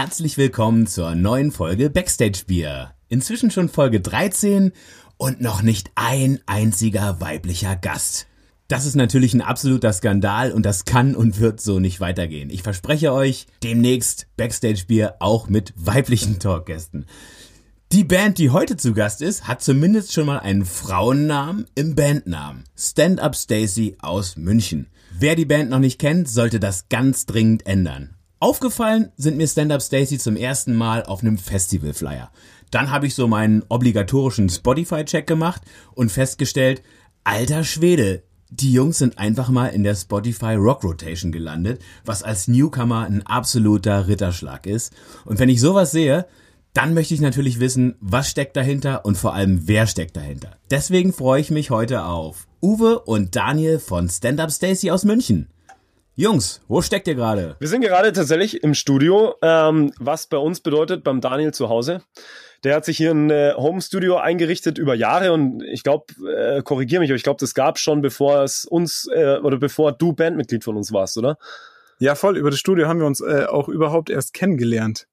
herzlich willkommen zur neuen Folge Backstage Bier. Inzwischen schon Folge 13 und noch nicht ein einziger weiblicher Gast. Das ist natürlich ein absoluter Skandal und das kann und wird so nicht weitergehen. Ich verspreche euch, demnächst Backstage Bier auch mit weiblichen Talkgästen. Die Band, die heute zu Gast ist, hat zumindest schon mal einen Frauennamen im Bandnamen. Stand Up Stacy aus München. Wer die Band noch nicht kennt, sollte das ganz dringend ändern. Aufgefallen sind mir Stand Up Stacy zum ersten Mal auf einem Festivalflyer. Dann habe ich so meinen obligatorischen Spotify-Check gemacht und festgestellt, alter Schwede, die Jungs sind einfach mal in der Spotify Rock Rotation gelandet, was als Newcomer ein absoluter Ritterschlag ist. Und wenn ich sowas sehe, dann möchte ich natürlich wissen, was steckt dahinter und vor allem, wer steckt dahinter. Deswegen freue ich mich heute auf Uwe und Daniel von Stand Up Stacy aus München. Jungs, wo steckt ihr gerade? Wir sind gerade tatsächlich im Studio, ähm, was bei uns bedeutet, beim Daniel zu Hause. Der hat sich hier ein äh, Home-Studio eingerichtet über Jahre und ich glaube, äh, korrigiere mich, aber ich glaube, das gab schon, bevor es uns äh, oder bevor du Bandmitglied von uns warst, oder? Ja, voll. Über das Studio haben wir uns äh, auch überhaupt erst kennengelernt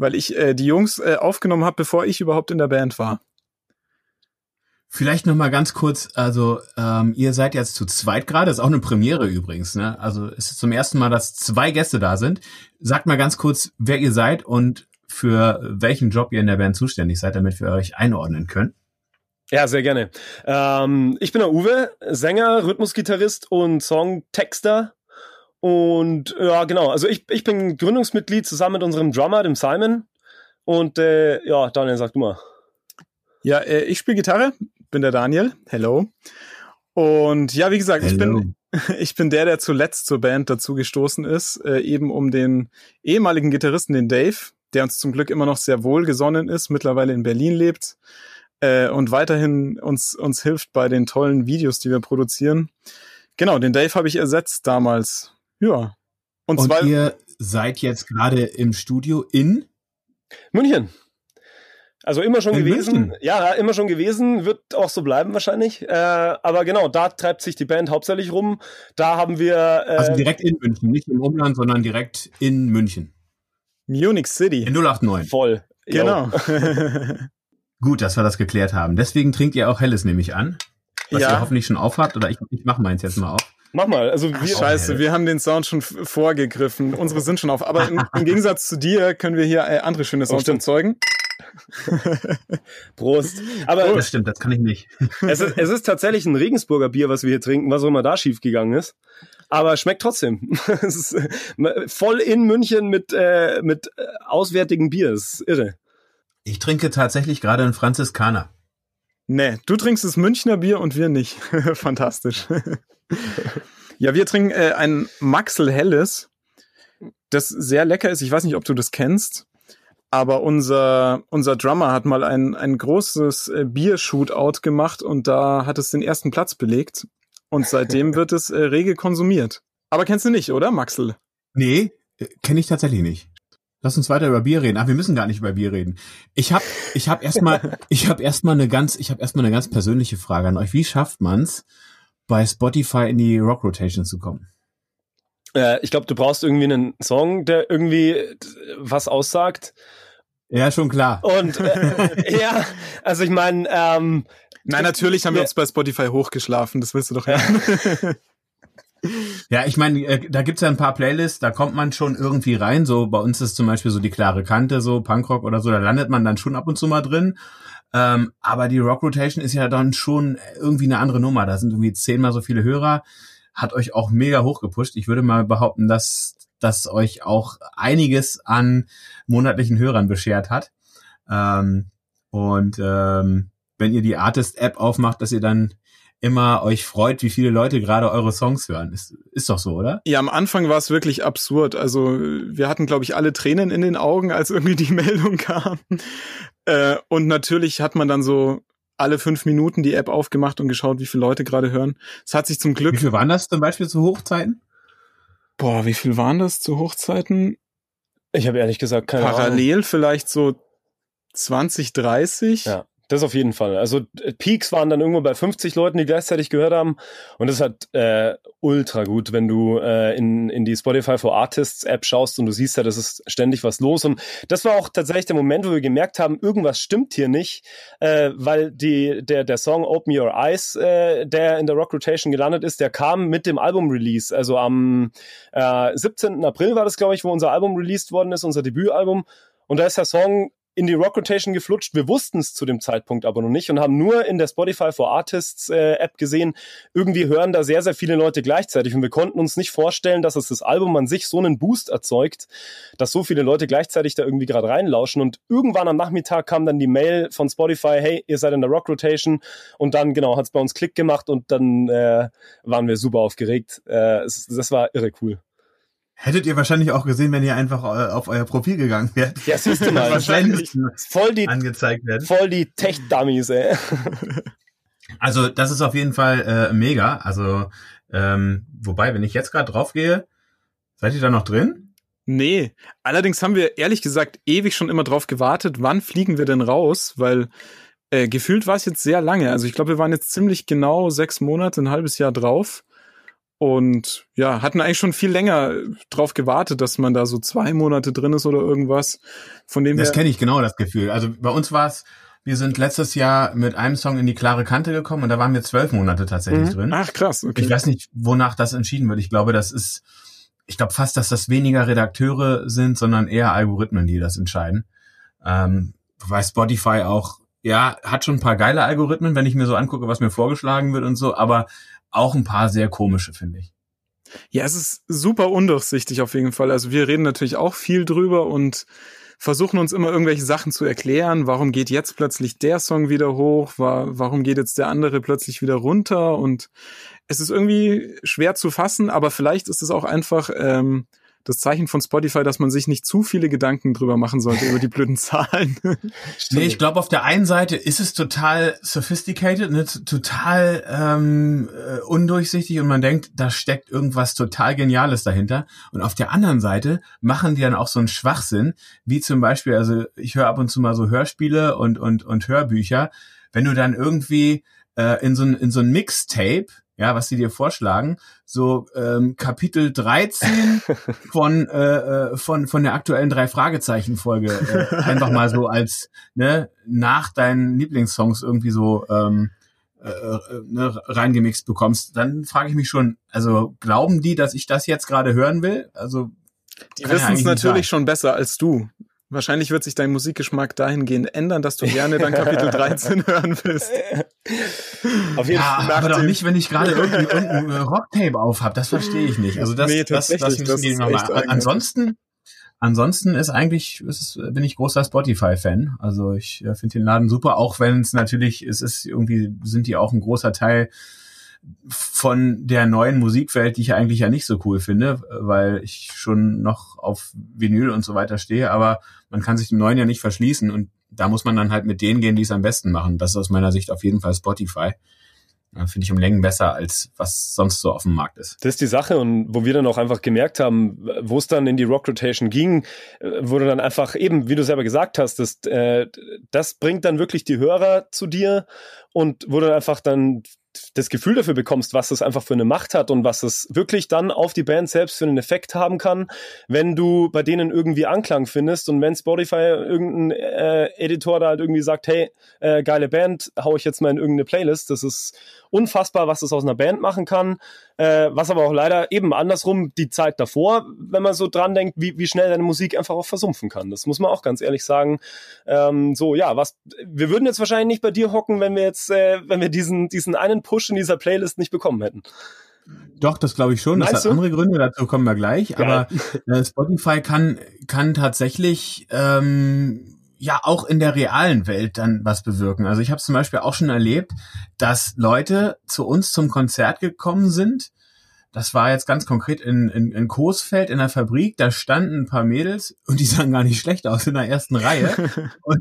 weil ich äh, die Jungs äh, aufgenommen habe, bevor ich überhaupt in der Band war. Vielleicht noch mal ganz kurz, also ähm, ihr seid jetzt zu zweit gerade, ist auch eine Premiere übrigens, ne? Also es ist zum ersten Mal, dass zwei Gäste da sind. Sagt mal ganz kurz, wer ihr seid und für welchen Job ihr in der Band zuständig seid, damit wir euch einordnen können. Ja, sehr gerne. Ähm, ich bin der Uwe, Sänger, Rhythmusgitarrist und Songtexter und ja, genau. Also ich, ich bin Gründungsmitglied zusammen mit unserem Drummer, dem Simon. Und äh, ja, Daniel, sag du mal. Ja, äh, ich spiele Gitarre, bin der Daniel. Hello. Und ja, wie gesagt, ich bin ich bin der, der zuletzt zur Band dazu gestoßen ist, äh, eben um den ehemaligen Gitarristen, den Dave, der uns zum Glück immer noch sehr wohlgesonnen ist, mittlerweile in Berlin lebt äh, und weiterhin uns uns hilft bei den tollen Videos, die wir produzieren. Genau, den Dave habe ich ersetzt damals ja. Und, und ihr seid jetzt gerade im Studio in München. Also immer schon in gewesen. München. Ja, immer schon gewesen, wird auch so bleiben wahrscheinlich. Äh, aber genau, da treibt sich die Band hauptsächlich rum. Da haben wir. Äh, also direkt in München, nicht im Umland, sondern direkt in München. Munich City. In 089. Voll. Genau. Gut, dass wir das geklärt haben. Deswegen trinkt ihr auch Helles, nehme ich an. Was ja. ihr hoffentlich schon aufhabt. Oder ich, ich mache meins jetzt mal auf. Mach mal. Also wir, Scheiße, wir haben den Sound schon vorgegriffen. Unsere sind schon auf. Aber im, im Gegensatz zu dir können wir hier äh, andere schöne Sounds oh, erzeugen. Prost. Aber das stimmt, das kann ich nicht. es, ist, es ist tatsächlich ein Regensburger Bier, was wir hier trinken, was auch immer da schief gegangen ist. Aber schmeckt trotzdem. es ist voll in München mit, äh, mit äh, auswärtigem Bier. Das ist irre. Ich trinke tatsächlich gerade einen Franziskaner. Nee, du trinkst das Münchner Bier und wir nicht. Fantastisch. ja, wir trinken äh, ein Maxel Helles, das sehr lecker ist. Ich weiß nicht, ob du das kennst, aber unser, unser Drummer hat mal ein, ein großes äh, Bier-Shootout gemacht und da hat es den ersten Platz belegt. Und seitdem wird es äh, rege konsumiert. Aber kennst du nicht, oder, Maxel? Nee, äh, kenne ich tatsächlich nicht. Lass uns weiter über Bier reden. Ach, wir müssen gar nicht über Bier reden. Ich habe ich hab erstmal ich habe erstmal eine ganz ich habe erstmal eine ganz persönliche Frage an euch. Wie schafft man's bei Spotify in die Rock Rotation zu kommen? Äh, ich glaube, du brauchst irgendwie einen Song, der irgendwie was aussagt. Ja, schon klar. Und äh, ja, also ich meine, ähm, Nein, natürlich haben wir uns bei Spotify hochgeschlafen, das willst du doch ja. Ja, ich meine, äh, da gibt's ja ein paar Playlists, da kommt man schon irgendwie rein. So bei uns ist zum Beispiel so die klare Kante, so Punkrock oder so, da landet man dann schon ab und zu mal drin. Ähm, aber die Rock Rotation ist ja dann schon irgendwie eine andere Nummer. Da sind irgendwie zehnmal so viele Hörer. Hat euch auch mega hochgepusht. Ich würde mal behaupten, dass das euch auch einiges an monatlichen Hörern beschert hat. Ähm, und ähm, wenn ihr die Artist-App aufmacht, dass ihr dann immer euch freut, wie viele Leute gerade eure Songs hören. Ist, ist doch so, oder? Ja, am Anfang war es wirklich absurd. Also wir hatten, glaube ich, alle Tränen in den Augen, als irgendwie die Meldung kam. Äh, und natürlich hat man dann so alle fünf Minuten die App aufgemacht und geschaut, wie viele Leute gerade hören. Es hat sich zum Glück. Wie viel waren das zum Beispiel zu Hochzeiten? Boah, wie viel waren das zu Hochzeiten? Ich habe ehrlich gesagt keine Parallel Ahnung. vielleicht so 20, 30. Ja. Das auf jeden Fall. Also äh, Peaks waren dann irgendwo bei 50 Leuten, die gleichzeitig gehört haben. Und das halt äh, ultra gut, wenn du äh, in, in die Spotify for Artists App schaust und du siehst ja, das ist ständig was los. Und das war auch tatsächlich der Moment, wo wir gemerkt haben, irgendwas stimmt hier nicht, äh, weil die, der, der Song Open Your Eyes, äh, der in der Rock Rotation gelandet ist, der kam mit dem Album-Release. Also am äh, 17. April war das, glaube ich, wo unser Album released worden ist, unser Debütalbum. Und da ist der Song in die Rock Rotation geflutscht. Wir wussten es zu dem Zeitpunkt aber noch nicht und haben nur in der Spotify for Artists äh, App gesehen, irgendwie hören da sehr, sehr viele Leute gleichzeitig und wir konnten uns nicht vorstellen, dass es das Album an sich so einen Boost erzeugt, dass so viele Leute gleichzeitig da irgendwie gerade reinlauschen und irgendwann am Nachmittag kam dann die Mail von Spotify, hey, ihr seid in der Rock Rotation und dann, genau, hat es bei uns Klick gemacht und dann äh, waren wir super aufgeregt. Äh, es, das war irre cool. Hättet ihr wahrscheinlich auch gesehen, wenn ihr einfach äh, auf euer Profil gegangen wärt. Ja, siehst du mal. wahrscheinlich voll die, angezeigt werden. Voll die Tech-Dummies, ey. Also das ist auf jeden Fall äh, mega. Also ähm, wobei, wenn ich jetzt gerade drauf gehe, seid ihr da noch drin? Nee. Allerdings haben wir ehrlich gesagt ewig schon immer drauf gewartet, wann fliegen wir denn raus, weil äh, gefühlt war es jetzt sehr lange. Also ich glaube, wir waren jetzt ziemlich genau sechs Monate, ein halbes Jahr drauf. Und ja, hatten eigentlich schon viel länger drauf gewartet, dass man da so zwei Monate drin ist oder irgendwas. Von dem Das kenne ich genau, das Gefühl. Also bei uns war es, wir sind letztes Jahr mit einem Song in die klare Kante gekommen und da waren wir zwölf Monate tatsächlich mhm. drin. Ach krass, okay. Ich weiß nicht, wonach das entschieden wird. Ich glaube, das ist, ich glaube fast, dass das weniger Redakteure sind, sondern eher Algorithmen, die das entscheiden. Ähm, weil Spotify auch, ja, hat schon ein paar geile Algorithmen, wenn ich mir so angucke, was mir vorgeschlagen wird und so, aber auch ein paar sehr komische, finde ich. Ja, es ist super undurchsichtig auf jeden Fall. Also wir reden natürlich auch viel drüber und versuchen uns immer irgendwelche Sachen zu erklären. Warum geht jetzt plötzlich der Song wieder hoch? Warum geht jetzt der andere plötzlich wieder runter? Und es ist irgendwie schwer zu fassen, aber vielleicht ist es auch einfach ähm, das Zeichen von Spotify, dass man sich nicht zu viele Gedanken drüber machen sollte über die blöden Zahlen. nee, ich glaube, auf der einen Seite ist es total sophisticated, ne, total ähm, äh, undurchsichtig und man denkt, da steckt irgendwas total Geniales dahinter. Und auf der anderen Seite machen die dann auch so einen Schwachsinn, wie zum Beispiel, also ich höre ab und zu mal so Hörspiele und, und, und Hörbücher, wenn du dann irgendwie äh, in so ein, in so ein Mixtape ja, was sie dir vorschlagen, so ähm, Kapitel 13 von äh, äh, von von der aktuellen drei Fragezeichen Folge äh, einfach mal so als ne nach deinen Lieblingssongs irgendwie so ähm, äh, äh, ne, reingemixt bekommst, dann frage ich mich schon, also glauben die, dass ich das jetzt gerade hören will? Also die wissen es natürlich schon besser als du. Wahrscheinlich wird sich dein Musikgeschmack dahingehend ändern, dass du gerne dann Kapitel 13 hören willst. Auf jeden ja, Fall. Aber doch nicht, wenn ich gerade irgendwie irgendein Rocktape auf habe. Das verstehe ich nicht. Also das, nee, das, das müssen das die nochmal. Ansonsten, ansonsten ist eigentlich, ist, bin ich großer Spotify-Fan. Also ich äh, finde den Laden super, auch wenn es natürlich, es ist irgendwie, sind die auch ein großer Teil von der neuen Musikwelt, die ich eigentlich ja nicht so cool finde, weil ich schon noch auf Vinyl und so weiter stehe, aber man kann sich dem neuen ja nicht verschließen und da muss man dann halt mit denen gehen, die es am besten machen. Das ist aus meiner Sicht auf jeden Fall Spotify. Finde ich um Längen besser, als was sonst so auf dem Markt ist. Das ist die Sache und wo wir dann auch einfach gemerkt haben, wo es dann in die Rock Rotation ging, wurde dann einfach eben, wie du selber gesagt hast, das, äh, das bringt dann wirklich die Hörer zu dir und wurde einfach dann das Gefühl dafür bekommst, was das einfach für eine Macht hat und was es wirklich dann auf die Band selbst für einen Effekt haben kann, wenn du bei denen irgendwie Anklang findest und wenn Spotify irgendein äh, Editor da halt irgendwie sagt, hey, äh, geile Band, hau ich jetzt mal in irgendeine Playlist, das ist unfassbar, was das aus einer Band machen kann, äh, was aber auch leider eben andersrum die Zeit davor, wenn man so dran denkt, wie, wie schnell deine Musik einfach auch versumpfen kann. Das muss man auch ganz ehrlich sagen. Ähm, so, ja, was, wir würden jetzt wahrscheinlich nicht bei dir hocken, wenn wir jetzt, äh, wenn wir diesen, diesen einen Push in dieser Playlist nicht bekommen hätten. Doch, das glaube ich schon. Meinst das hat du? andere Gründe, dazu kommen wir gleich. Ja. Aber äh, Spotify kann, kann tatsächlich ähm, ja auch in der realen Welt dann was bewirken. Also ich habe zum Beispiel auch schon erlebt, dass Leute zu uns zum Konzert gekommen sind das war jetzt ganz konkret in, in, in Coesfeld in der Fabrik. Da standen ein paar Mädels und die sahen gar nicht schlecht aus in der ersten Reihe. und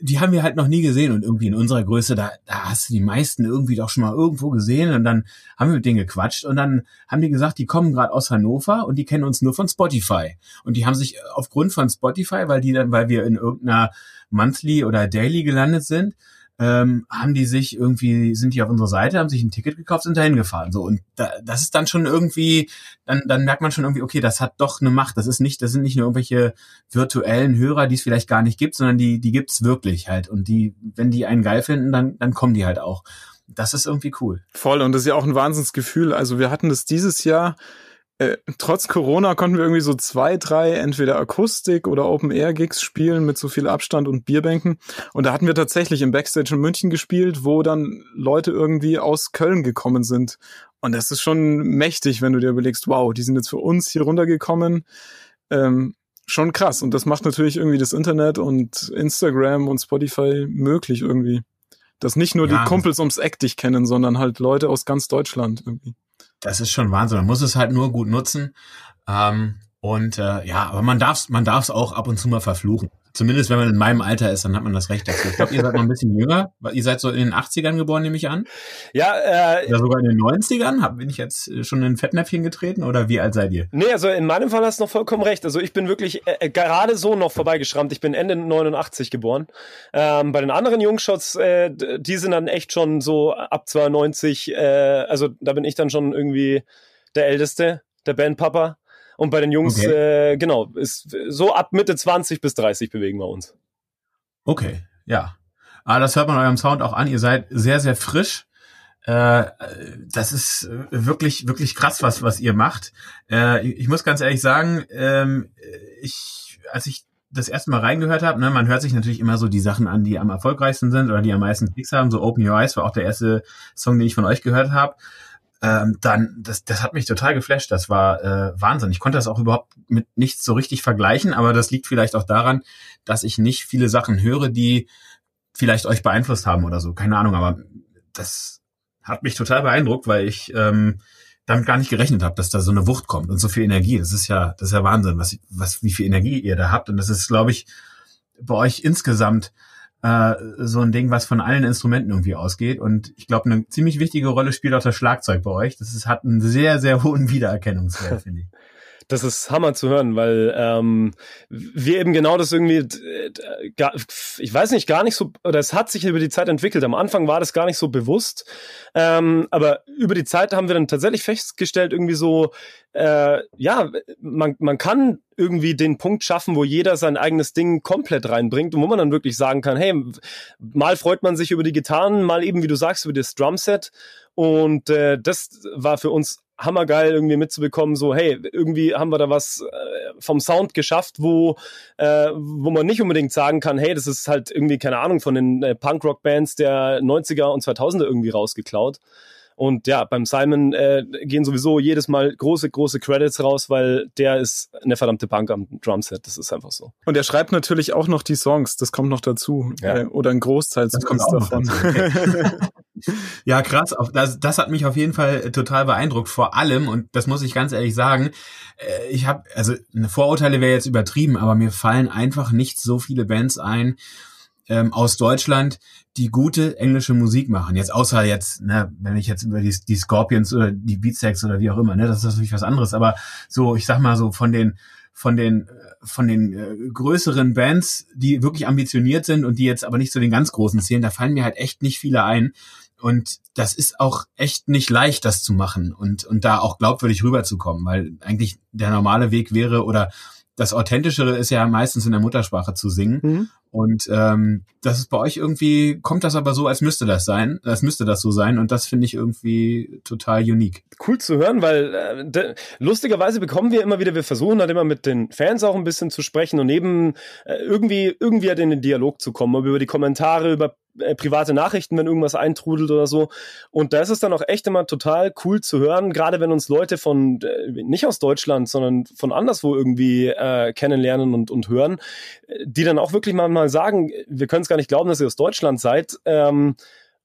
die haben wir halt noch nie gesehen. Und irgendwie in unserer Größe, da, da hast du die meisten irgendwie doch schon mal irgendwo gesehen. Und dann haben wir mit denen gequatscht. Und dann haben die gesagt, die kommen gerade aus Hannover und die kennen uns nur von Spotify. Und die haben sich aufgrund von Spotify, weil die dann, weil wir in irgendeiner Monthly oder Daily gelandet sind, ähm, haben die sich irgendwie, sind die auf unserer Seite, haben sich ein Ticket gekauft, sind dahin gefahren. So und da, das ist dann schon irgendwie, dann, dann merkt man schon irgendwie, okay, das hat doch eine Macht. Das ist nicht, das sind nicht nur irgendwelche virtuellen Hörer, die es vielleicht gar nicht gibt, sondern die, die gibt's wirklich halt. Und die, wenn die einen geil finden, dann, dann kommen die halt auch. Das ist irgendwie cool. Voll und das ist ja auch ein Wahnsinnsgefühl. Also wir hatten das dieses Jahr äh, trotz Corona konnten wir irgendwie so zwei, drei entweder Akustik oder Open-Air-Gigs spielen mit so viel Abstand und Bierbänken. Und da hatten wir tatsächlich im Backstage in München gespielt, wo dann Leute irgendwie aus Köln gekommen sind. Und das ist schon mächtig, wenn du dir überlegst, wow, die sind jetzt für uns hier runtergekommen. Ähm, schon krass. Und das macht natürlich irgendwie das Internet und Instagram und Spotify möglich irgendwie. Dass nicht nur ja, die Kumpels ums Eck dich kennen, sondern halt Leute aus ganz Deutschland irgendwie das ist schon Wahnsinn. Man muss es halt nur gut nutzen. Ähm, und äh, ja, aber man darf man darf's auch ab und zu mal verfluchen. Zumindest wenn man in meinem Alter ist, dann hat man das Recht dazu. Ich glaube, ihr seid noch ein bisschen jünger. Ihr seid so in den 80ern geboren, nehme ich an. Ja, äh, Oder sogar in den 90ern. Hab, bin ich jetzt schon in ein Fettnäpfchen getreten oder wie alt seid ihr? Nee, also in meinem Fall hast du noch vollkommen recht. Also ich bin wirklich äh, äh gerade so noch vorbeigeschrammt. Ich bin Ende 89 geboren. Ähm, bei den anderen Jungshots, äh, die sind dann echt schon so ab 92. Äh, also da bin ich dann schon irgendwie der Älteste, der Bandpapa. Und bei den Jungs, okay. äh, genau, ist so ab Mitte 20 bis 30 bewegen wir uns. Okay, ja. Aber ah, das hört man eurem Sound auch an. Ihr seid sehr, sehr frisch. Äh, das ist wirklich, wirklich krass, was, was ihr macht. Äh, ich muss ganz ehrlich sagen, ähm, ich, als ich das erste Mal reingehört habe, ne, man hört sich natürlich immer so die Sachen an, die am erfolgreichsten sind oder die am meisten Klicks haben. So Open Your Eyes war auch der erste Song, den ich von euch gehört habe ähm, dann, das, das hat mich total geflasht. Das war äh, Wahnsinn. Ich konnte das auch überhaupt mit nichts so richtig vergleichen, aber das liegt vielleicht auch daran, dass ich nicht viele Sachen höre, die vielleicht euch beeinflusst haben oder so. Keine Ahnung, aber das hat mich total beeindruckt, weil ich ähm, damit gar nicht gerechnet habe, dass da so eine Wucht kommt und so viel Energie. Das ist ja, das ist ja Wahnsinn, was, was, wie viel Energie ihr da habt. Und das ist, glaube ich, bei euch insgesamt äh, so ein Ding, was von allen Instrumenten irgendwie ausgeht. Und ich glaube, eine ziemlich wichtige Rolle spielt auch das Schlagzeug bei euch. Das ist, hat einen sehr, sehr hohen Wiedererkennungswert, finde ich das ist Hammer zu hören, weil ähm, wir eben genau das irgendwie, gar, ich weiß nicht, gar nicht so, oder es hat sich über die Zeit entwickelt. Am Anfang war das gar nicht so bewusst, ähm, aber über die Zeit haben wir dann tatsächlich festgestellt, irgendwie so, äh, ja, man, man kann irgendwie den Punkt schaffen, wo jeder sein eigenes Ding komplett reinbringt und wo man dann wirklich sagen kann, hey, mal freut man sich über die Gitarren, mal eben, wie du sagst, über das Drumset und äh, das war für uns hammergeil irgendwie mitzubekommen, so hey, irgendwie haben wir da was äh, vom Sound geschafft, wo äh, wo man nicht unbedingt sagen kann, hey, das ist halt irgendwie keine Ahnung von den äh, Punkrock-Bands der 90er und 2000er irgendwie rausgeklaut. Und ja, beim Simon äh, gehen sowieso jedes Mal große, große Credits raus, weil der ist eine verdammte Punk am Drumset. Das ist einfach so. Und er schreibt natürlich auch noch die Songs. Das kommt noch dazu. Ja. Äh, oder ein Großteil das kommt davon. ja, krass. Das, das hat mich auf jeden Fall total beeindruckt. Vor allem, und das muss ich ganz ehrlich sagen, äh, ich habe, also eine Vorurteile wäre jetzt übertrieben, aber mir fallen einfach nicht so viele Bands ein, ähm, aus Deutschland, die gute englische Musik machen. Jetzt außer jetzt, ne, wenn ich jetzt über die, die Scorpions oder die Beatsex oder wie auch immer, ne, das ist natürlich was anderes. Aber so, ich sag mal so von den von den von den äh, größeren Bands, die wirklich ambitioniert sind und die jetzt aber nicht zu den ganz großen zählen, da fallen mir halt echt nicht viele ein. Und das ist auch echt nicht leicht, das zu machen und, und da auch glaubwürdig rüberzukommen, weil eigentlich der normale Weg wäre oder das Authentischere ist ja meistens in der Muttersprache zu singen. Mhm. Und ähm, das ist bei euch irgendwie, kommt das aber so, als müsste das sein, als müsste das so sein. Und das finde ich irgendwie total unique. Cool zu hören, weil äh, de, lustigerweise bekommen wir immer wieder, wir versuchen halt immer mit den Fans auch ein bisschen zu sprechen und neben äh, irgendwie, irgendwie halt in den Dialog zu kommen, über die Kommentare, über äh, private Nachrichten, wenn irgendwas eintrudelt oder so. Und da ist es dann auch echt immer total cool zu hören, gerade wenn uns Leute von, äh, nicht aus Deutschland, sondern von anderswo irgendwie äh, kennenlernen und, und hören, die dann auch wirklich mal, mal sagen, wir können es gar nicht glauben, dass ihr aus Deutschland seid. Ähm,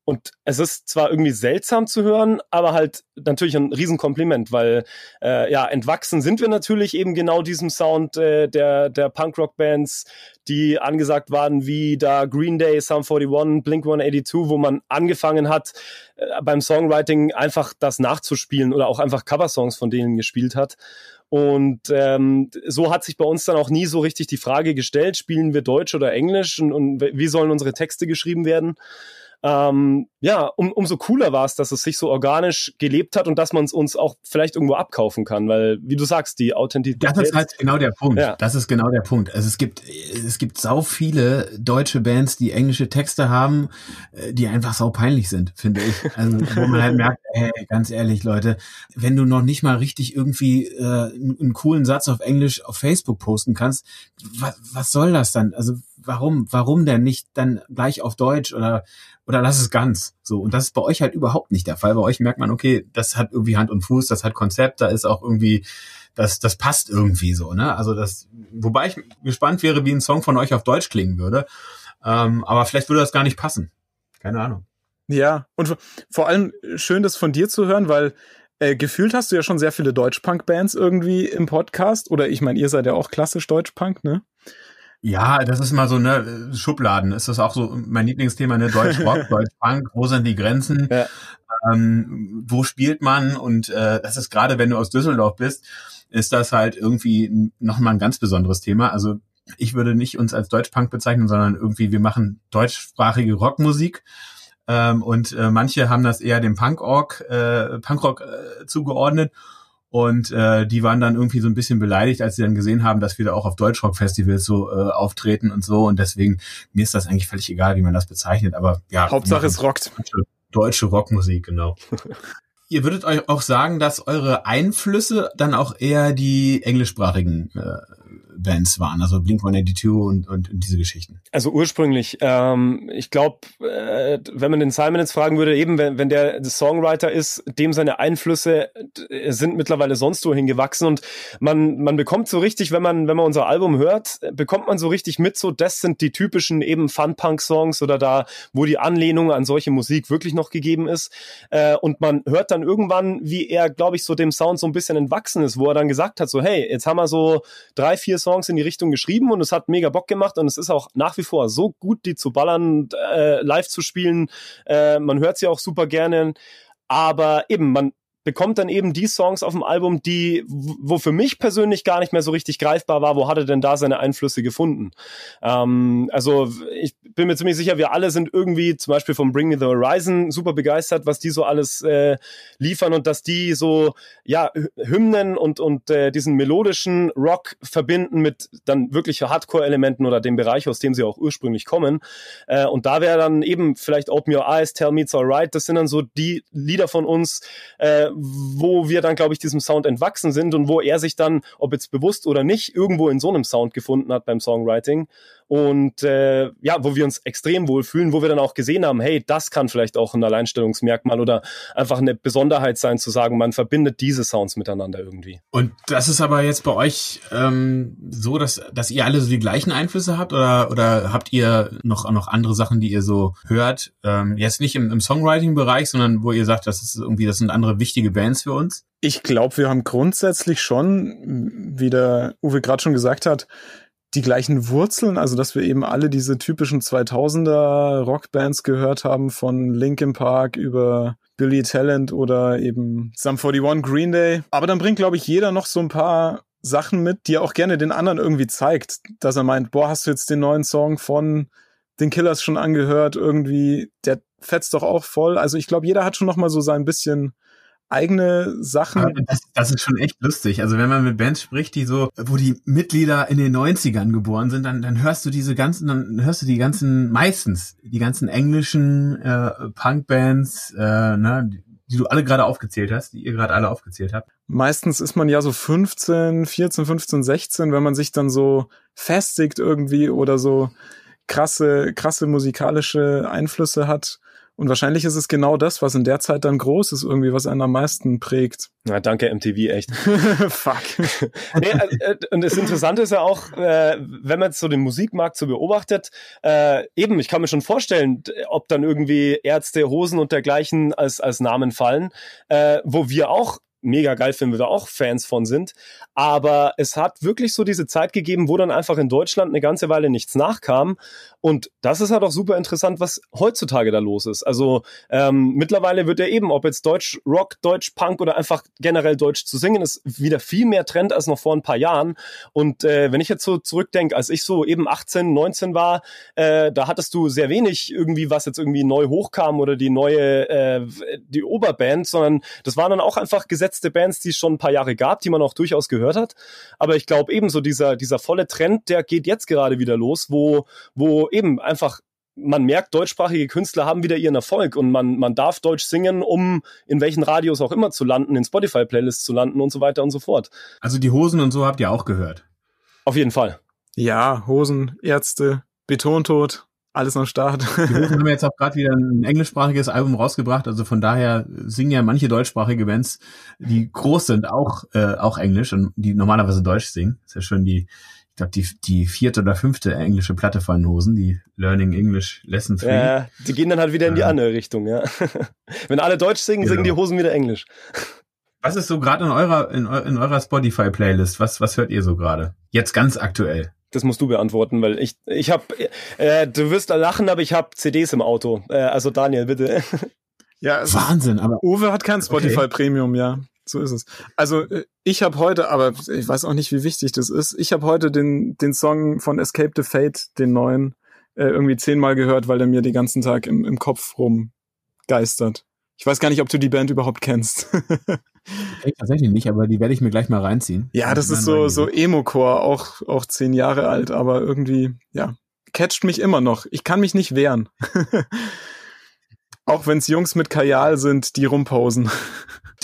und es ist zwar irgendwie seltsam zu hören, aber halt natürlich ein Riesenkompliment, weil äh, ja, entwachsen sind wir natürlich eben genau diesem Sound äh, der, der Punkrock-Bands, die angesagt waren, wie da Green Day, Sum 41, Blink 182, wo man angefangen hat, äh, beim Songwriting einfach das nachzuspielen oder auch einfach Coversongs von denen gespielt hat. Und ähm, so hat sich bei uns dann auch nie so richtig die Frage gestellt, spielen wir Deutsch oder Englisch und, und wie sollen unsere Texte geschrieben werden? Ähm, ja, um, umso cooler war es, dass es sich so organisch gelebt hat und dass man es uns auch vielleicht irgendwo abkaufen kann, weil, wie du sagst, die Authentizität. Das ist halt genau der Punkt. Ja. Das ist genau der Punkt. Also es gibt, es gibt sau viele deutsche Bands, die englische Texte haben, äh, die einfach sau peinlich sind, finde ich. Also wo man halt merkt, ey, ganz ehrlich, Leute, wenn du noch nicht mal richtig irgendwie äh, einen coolen Satz auf Englisch auf Facebook posten kannst, was, was soll das dann? Also warum, warum denn nicht dann gleich auf Deutsch oder oder lass es ganz. So. Und das ist bei euch halt überhaupt nicht der Fall. Bei euch merkt man, okay, das hat irgendwie Hand und Fuß, das hat Konzept, da ist auch irgendwie, das, das passt irgendwie so, ne? Also das, wobei ich gespannt wäre, wie ein Song von euch auf Deutsch klingen würde. Ähm, aber vielleicht würde das gar nicht passen. Keine Ahnung. Ja, und vor allem schön, das von dir zu hören, weil äh, gefühlt hast du ja schon sehr viele Deutsch-Punk-Bands irgendwie im Podcast. Oder ich meine, ihr seid ja auch klassisch Deutsch-Punk, ne? Ja, das ist mal so, ne, Schubladen. Ist das auch so mein Lieblingsthema, ne? Deutsch Rock, Deutsch Punk, wo sind die Grenzen? Ja. Ähm, wo spielt man? Und äh, das ist gerade, wenn du aus Düsseldorf bist, ist das halt irgendwie nochmal ein ganz besonderes Thema. Also ich würde nicht uns als Deutsch-Punk bezeichnen, sondern irgendwie, wir machen deutschsprachige Rockmusik. Ähm, und äh, manche haben das eher dem Punk-Rock äh, Punk äh, zugeordnet. Und äh, die waren dann irgendwie so ein bisschen beleidigt, als sie dann gesehen haben, dass wir da auch auf Deutschrock-Festivals so äh, auftreten und so. Und deswegen, mir ist das eigentlich völlig egal, wie man das bezeichnet. Aber ja. Hauptsache es rockt. Deutsche, deutsche Rockmusik, genau. Ihr würdet euch auch sagen, dass eure Einflüsse dann auch eher die englischsprachigen äh, Bands waren, also Blink-182 und, und, und diese Geschichten? Also ursprünglich, ähm, ich glaube, äh, wenn man den Simon jetzt fragen würde, eben wenn, wenn der, Songwriter ist, dem seine Einflüsse sind mittlerweile sonst wohin gewachsen und man, man bekommt so richtig, wenn man, wenn man unser Album hört, bekommt man so richtig mit, so das sind die typischen eben Fun-Punk-Songs oder da, wo die Anlehnung an solche Musik wirklich noch gegeben ist äh, und man hört dann irgendwann, wie er, glaube ich, so dem Sound so ein bisschen entwachsen ist, wo er dann gesagt hat, so hey, jetzt haben wir so drei, vier Songs in die Richtung geschrieben und es hat mega Bock gemacht und es ist auch nach wie vor so gut, die zu ballern, äh, live zu spielen. Äh, man hört sie auch super gerne. Aber eben, man, bekommt dann eben die Songs auf dem Album, die, wo für mich persönlich gar nicht mehr so richtig greifbar war, wo hat er denn da seine Einflüsse gefunden? Ähm, also ich bin mir ziemlich sicher, wir alle sind irgendwie zum Beispiel vom Bring Me the Horizon super begeistert, was die so alles äh, liefern und dass die so ja Hymnen und und äh, diesen melodischen Rock verbinden mit dann wirklich Hardcore-Elementen oder dem Bereich, aus dem sie auch ursprünglich kommen. Äh, und da wäre dann eben vielleicht Open Your Eyes, Tell Me It's Alright, das sind dann so die Lieder von uns, äh, wo wir dann, glaube ich, diesem Sound entwachsen sind und wo er sich dann, ob jetzt bewusst oder nicht, irgendwo in so einem Sound gefunden hat beim Songwriting und äh, ja, wo wir uns extrem wohlfühlen, wo wir dann auch gesehen haben, hey, das kann vielleicht auch ein Alleinstellungsmerkmal oder einfach eine Besonderheit sein, zu sagen, man verbindet diese Sounds miteinander irgendwie. Und das ist aber jetzt bei euch ähm, so, dass, dass ihr alle so die gleichen Einflüsse habt oder, oder habt ihr noch, noch andere Sachen, die ihr so hört? Ähm, jetzt nicht im, im Songwriting-Bereich, sondern wo ihr sagt, das ist irgendwie, das sind andere wichtige Bands für uns? Ich glaube, wir haben grundsätzlich schon, wie der Uwe gerade schon gesagt hat, die gleichen Wurzeln, also dass wir eben alle diese typischen 2000er Rockbands gehört haben, von Linkin Park über Billy Talent oder eben Sum 41 Green Day. Aber dann bringt, glaube ich, jeder noch so ein paar Sachen mit, die er auch gerne den anderen irgendwie zeigt, dass er meint, boah, hast du jetzt den neuen Song von den Killers schon angehört, irgendwie, der fetzt doch auch voll. Also ich glaube, jeder hat schon noch mal so sein bisschen eigene Sachen. Das, das, ist schon echt lustig. Also wenn man mit Bands spricht, die so, wo die Mitglieder in den 90ern geboren sind, dann, dann hörst du diese ganzen, dann hörst du die ganzen, meistens, die ganzen englischen äh, Punkbands, äh, ne, die du alle gerade aufgezählt hast, die ihr gerade alle aufgezählt habt. Meistens ist man ja so 15, 14, 15, 16, wenn man sich dann so festigt irgendwie oder so krasse, krasse musikalische Einflüsse hat und wahrscheinlich ist es genau das, was in der Zeit dann groß ist, irgendwie, was einen am meisten prägt. Na, danke MTV, echt. Fuck. nee, äh, äh, und das Interessante ist ja auch, äh, wenn man jetzt so den Musikmarkt so beobachtet, äh, eben, ich kann mir schon vorstellen, ob dann irgendwie Ärzte, Hosen und dergleichen als, als Namen fallen, äh, wo wir auch mega geil finden, wir da auch Fans von sind. Aber es hat wirklich so diese Zeit gegeben, wo dann einfach in Deutschland eine ganze Weile nichts nachkam. Und das ist halt auch super interessant, was heutzutage da los ist. Also ähm, mittlerweile wird ja eben, ob jetzt Deutsch Rock, Deutsch Punk oder einfach generell Deutsch zu singen, ist wieder viel mehr Trend als noch vor ein paar Jahren. Und äh, wenn ich jetzt so zurückdenke, als ich so eben 18, 19 war, äh, da hattest du sehr wenig irgendwie, was jetzt irgendwie neu hochkam oder die neue, äh, die Oberband, sondern das waren dann auch einfach gesetzte Bands, die es schon ein paar Jahre gab, die man auch durchaus gehört hat. Aber ich glaube ebenso dieser, dieser volle Trend, der geht jetzt gerade wieder los, wo, wo eben einfach man merkt, deutschsprachige Künstler haben wieder ihren Erfolg und man, man darf Deutsch singen, um in welchen Radios auch immer zu landen, in Spotify-Playlists zu landen und so weiter und so fort. Also die Hosen und so habt ihr auch gehört. Auf jeden Fall. Ja, Hosen, Ärzte, Betontod, alles am Start. Die Hosen haben jetzt auch gerade wieder ein englischsprachiges Album rausgebracht, also von daher singen ja manche deutschsprachige Bands, die groß sind, auch, äh, auch Englisch und die normalerweise Deutsch singen. ist ja schon die, ich glaube, die, die vierte oder fünfte englische Platte von den Hosen, die Learning English Lesson 3. Ja, die gehen dann halt wieder in die ja. andere Richtung, ja. Wenn alle Deutsch singen, genau. singen die Hosen wieder Englisch. Was ist so gerade in eurer, in, in eurer Spotify-Playlist? Was, was hört ihr so gerade? Jetzt ganz aktuell. Das musst du beantworten, weil ich, ich habe, äh, du wirst da lachen, aber ich habe CDs im Auto. Äh, also Daniel, bitte. Ja, Wahnsinn, aber Uwe hat kein Spotify okay. Premium, ja. So ist es. Also äh, ich habe heute, aber ich weiß auch nicht, wie wichtig das ist. Ich habe heute den den Song von Escape the Fate, den neuen, äh, irgendwie zehnmal gehört, weil der mir den ganzen Tag im, im Kopf rumgeistert. Ich weiß gar nicht, ob du die Band überhaupt kennst. ich tatsächlich nicht, aber die werde ich mir gleich mal reinziehen. Ja, das ist so, so Emo-Core, auch, auch zehn Jahre alt, aber irgendwie, ja, catcht mich immer noch. Ich kann mich nicht wehren. auch wenn es Jungs mit Kajal sind, die rumposen.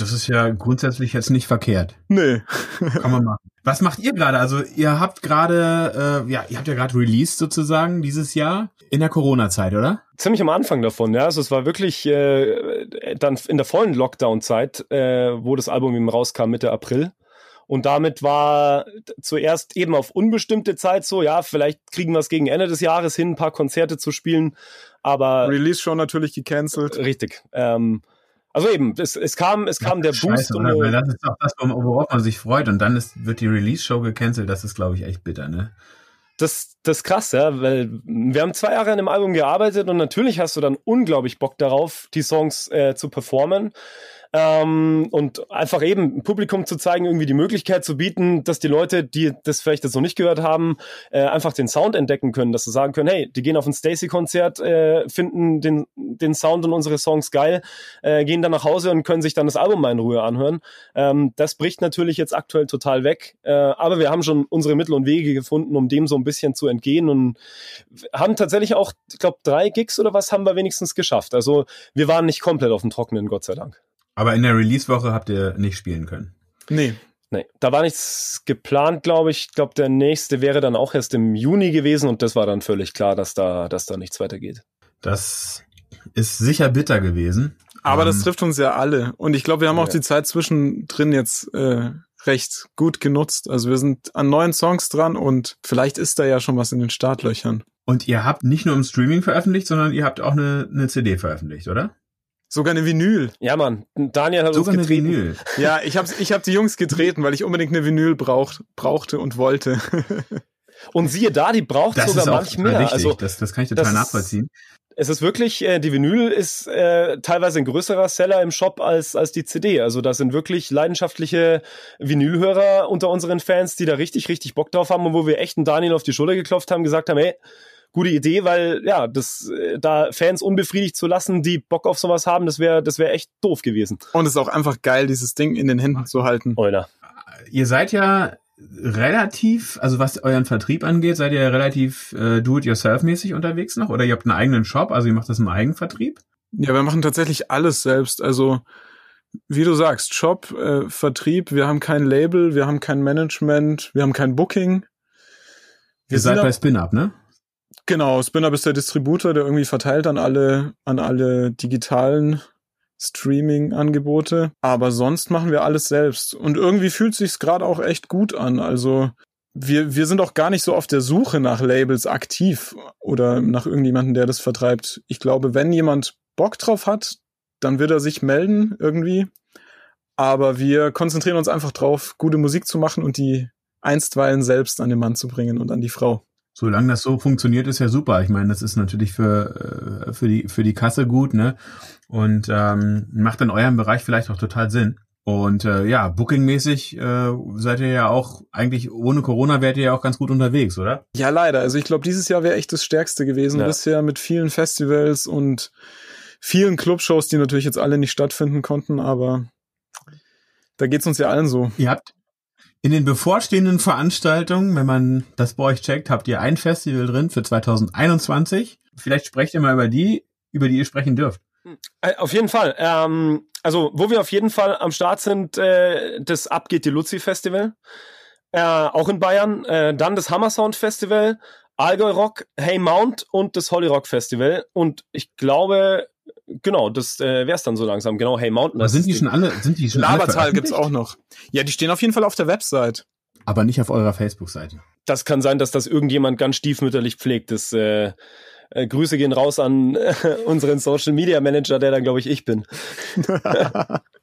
Das ist ja grundsätzlich jetzt nicht verkehrt. Nee. Kann man machen. Was macht ihr gerade? Also ihr habt gerade, äh, ja, ihr habt ja gerade released sozusagen dieses Jahr in der Corona-Zeit, oder? Ziemlich am Anfang davon, ja. Also es war wirklich äh, dann in der vollen Lockdown-Zeit, äh, wo das Album eben rauskam, Mitte April. Und damit war zuerst eben auf unbestimmte Zeit so, ja, vielleicht kriegen wir es gegen Ende des Jahres hin, ein paar Konzerte zu spielen. Aber. Release schon natürlich gecancelt. Richtig. Ähm, also eben, es, es kam, es kam der Boost. und, weil das ist auch das, worauf man sich freut. Und dann ist, wird die Release-Show gecancelt. Das ist, glaube ich, echt bitter, ne? Das, das ist krass, ja, weil wir haben zwei Jahre an dem Album gearbeitet und natürlich hast du dann unglaublich Bock darauf, die Songs äh, zu performen ähm, und einfach eben Publikum zu zeigen, irgendwie die Möglichkeit zu bieten, dass die Leute, die das vielleicht jetzt noch nicht gehört haben, äh, einfach den Sound entdecken können, dass sie sagen können, hey, die gehen auf ein Stacy-Konzert, äh, finden den, den Sound und unsere Songs geil, äh, gehen dann nach Hause und können sich dann das Album mal in Ruhe anhören. Ähm, das bricht natürlich jetzt aktuell total weg, äh, aber wir haben schon unsere Mittel und Wege gefunden, um dem so ein bisschen zu entgehen und haben tatsächlich auch, ich glaube, drei Gigs oder was haben wir wenigstens geschafft. Also wir waren nicht komplett auf dem Trockenen, Gott sei Dank. Aber in der Release-Woche habt ihr nicht spielen können. Nee. Nee, da war nichts geplant, glaube ich. Ich glaube, der nächste wäre dann auch erst im Juni gewesen und das war dann völlig klar, dass da, dass da nichts weitergeht. Das ist sicher bitter gewesen. Aber ähm, das trifft uns ja alle. Und ich glaube, wir haben ja. auch die Zeit zwischendrin jetzt äh, recht gut genutzt. Also wir sind an neuen Songs dran und vielleicht ist da ja schon was in den Startlöchern. Und ihr habt nicht nur im Streaming veröffentlicht, sondern ihr habt auch eine, eine CD veröffentlicht, oder? Sogar eine Vinyl. Ja, Mann. Daniel hat Sogar uns getreten. Eine Vinyl. Ja, ich habe ich hab die Jungs getreten, weil ich unbedingt eine Vinyl braucht, brauchte und wollte. Und siehe da, die braucht das sogar manch mehr. Richtig. Also das, das kann ich total nachvollziehen. Es ist wirklich, äh, die Vinyl ist äh, teilweise ein größerer Seller im Shop als, als die CD. Also da sind wirklich leidenschaftliche Vinylhörer unter unseren Fans, die da richtig, richtig Bock drauf haben und wo wir echt einen Daniel auf die Schulter geklopft haben, gesagt haben, hey, gute Idee, weil ja, das äh, da Fans unbefriedigt zu lassen, die Bock auf sowas haben, das wäre das wäre echt doof gewesen. Und es ist auch einfach geil, dieses Ding in den Händen zu halten. Oder. Ihr seid ja relativ, also was euren Vertrieb angeht, seid ihr relativ äh, do-it-yourself-mäßig unterwegs noch? Oder ihr habt einen eigenen Shop, also ihr macht das im Eigenvertrieb? Ja, wir machen tatsächlich alles selbst. Also wie du sagst, Shop, äh, Vertrieb, wir haben kein Label, wir haben kein Management, wir haben kein Booking. Wir ihr seid bei Spin-Up, ne? Genau, Spinner ist der Distributor, der irgendwie verteilt an alle, an alle digitalen Streaming-Angebote. Aber sonst machen wir alles selbst. Und irgendwie fühlt sich's gerade auch echt gut an. Also wir, wir sind auch gar nicht so auf der Suche nach Labels aktiv oder nach irgendjemanden, der das vertreibt. Ich glaube, wenn jemand Bock drauf hat, dann wird er sich melden irgendwie. Aber wir konzentrieren uns einfach drauf, gute Musik zu machen und die einstweilen selbst an den Mann zu bringen und an die Frau. Solange das so funktioniert, ist ja super. Ich meine, das ist natürlich für, äh, für, die, für die Kasse gut, ne? Und ähm, macht in eurem Bereich vielleicht auch total Sinn. Und äh, ja, bookingmäßig äh, seid ihr ja auch eigentlich ohne Corona wärt ihr ja auch ganz gut unterwegs, oder? Ja, leider. Also ich glaube, dieses Jahr wäre echt das Stärkste gewesen ja. bisher mit vielen Festivals und vielen Clubshows, die natürlich jetzt alle nicht stattfinden konnten, aber da geht's uns ja allen so. Ihr habt in den bevorstehenden Veranstaltungen, wenn man das bei euch checkt, habt ihr ein Festival drin für 2021. Vielleicht sprecht ihr mal über die, über die ihr sprechen dürft. Äh, auf jeden Fall. Ähm, also, wo wir auf jeden Fall am Start sind, äh, das Abgeht die Luzi Festival. Äh, auch in Bayern. Äh, dann das Hammer Sound Festival, Allgäu Rock, Hey Mount und das Holly Rock Festival. Und ich glaube, genau, das äh, wär's dann so langsam. Genau, Hey Mountain. sind die schon alle, sind die schon Labertal alle gibt's auch noch. Ja, die stehen auf jeden Fall auf der Website. Aber nicht auf eurer Facebook-Seite. Das kann sein, dass das irgendjemand ganz stiefmütterlich pflegt. Das, äh, äh, Grüße gehen raus an äh, unseren Social Media Manager, der dann, glaube ich, ich bin.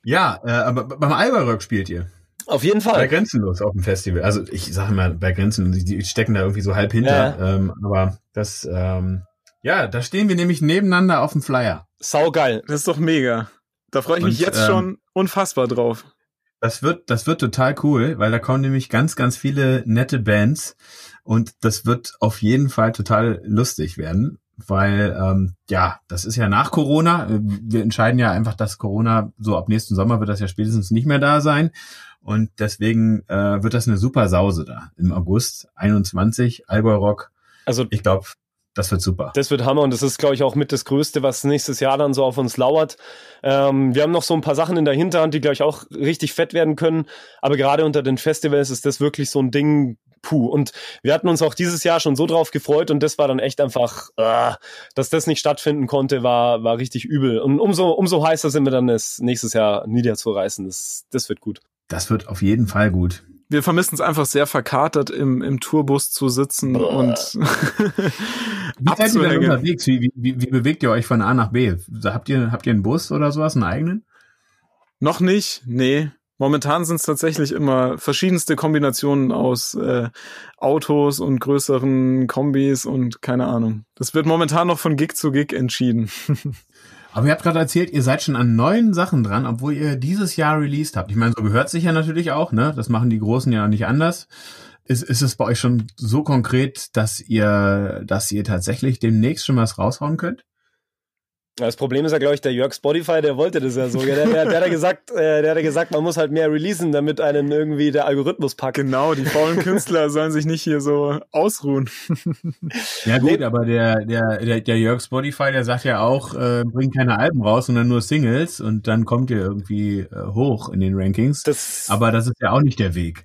ja, äh, aber beim Alberrock spielt ihr. Auf jeden Fall. Bei Grenzenlos auf dem Festival. Also ich sage mal, bei Grenzenlos, die stecken da irgendwie so halb hinter. Ja. Ähm, aber das, ähm, ja, da stehen wir nämlich nebeneinander auf dem Flyer. Sau geil. Das ist doch mega. Da freue ich Und, mich jetzt ähm, schon unfassbar drauf. Das wird, das wird total cool, weil da kommen nämlich ganz, ganz viele nette Bands und das wird auf jeden Fall total lustig werden, weil ähm, ja, das ist ja nach Corona. Wir entscheiden ja einfach, dass Corona so ab nächsten Sommer wird das ja spätestens nicht mehr da sein und deswegen äh, wird das eine super Sause da im August 21 Allgäu Rock. Also ich glaube, das wird super. Das wird Hammer und das ist, glaube ich, auch mit das Größte, was nächstes Jahr dann so auf uns lauert. Ähm, wir haben noch so ein paar Sachen in der Hinterhand, die, glaube ich, auch richtig fett werden können. Aber gerade unter den Festivals ist das wirklich so ein Ding, puh. Und wir hatten uns auch dieses Jahr schon so drauf gefreut und das war dann echt einfach, äh, dass das nicht stattfinden konnte, war, war richtig übel. Und umso, umso heißer sind wir dann, es nächstes Jahr niederzureißen. Das, das wird gut. Das wird auf jeden Fall gut wir vermissen es einfach sehr verkatert im, im Tourbus zu sitzen Boah. und wie seid ihr denn unterwegs? Wie, wie, wie bewegt ihr euch von A nach B? Habt ihr, habt ihr einen Bus oder sowas, einen eigenen? Noch nicht, nee. Momentan sind es tatsächlich immer verschiedenste Kombinationen aus äh, Autos und größeren Kombis und keine Ahnung. Das wird momentan noch von Gig zu Gig entschieden. Aber ihr habt gerade erzählt, ihr seid schon an neuen Sachen dran, obwohl ihr dieses Jahr released habt. Ich meine, so gehört sich ja natürlich auch, ne? Das machen die Großen ja nicht anders. Ist, ist es bei euch schon so konkret, dass ihr, dass ihr tatsächlich demnächst schon was raushauen könnt? Das Problem ist ja, glaube ich, der Jörg Spotify, der wollte das ja so. Der, der, der, hat gesagt, äh, der hat gesagt, man muss halt mehr releasen, damit einen irgendwie der Algorithmus packt. Genau, die faulen Künstler sollen sich nicht hier so ausruhen. ja gut, aber der, der, der, der Jörg Spotify, der sagt ja auch, äh, bringt keine Alben raus, sondern nur Singles und dann kommt ihr irgendwie äh, hoch in den Rankings. Das, aber das ist ja auch nicht der Weg.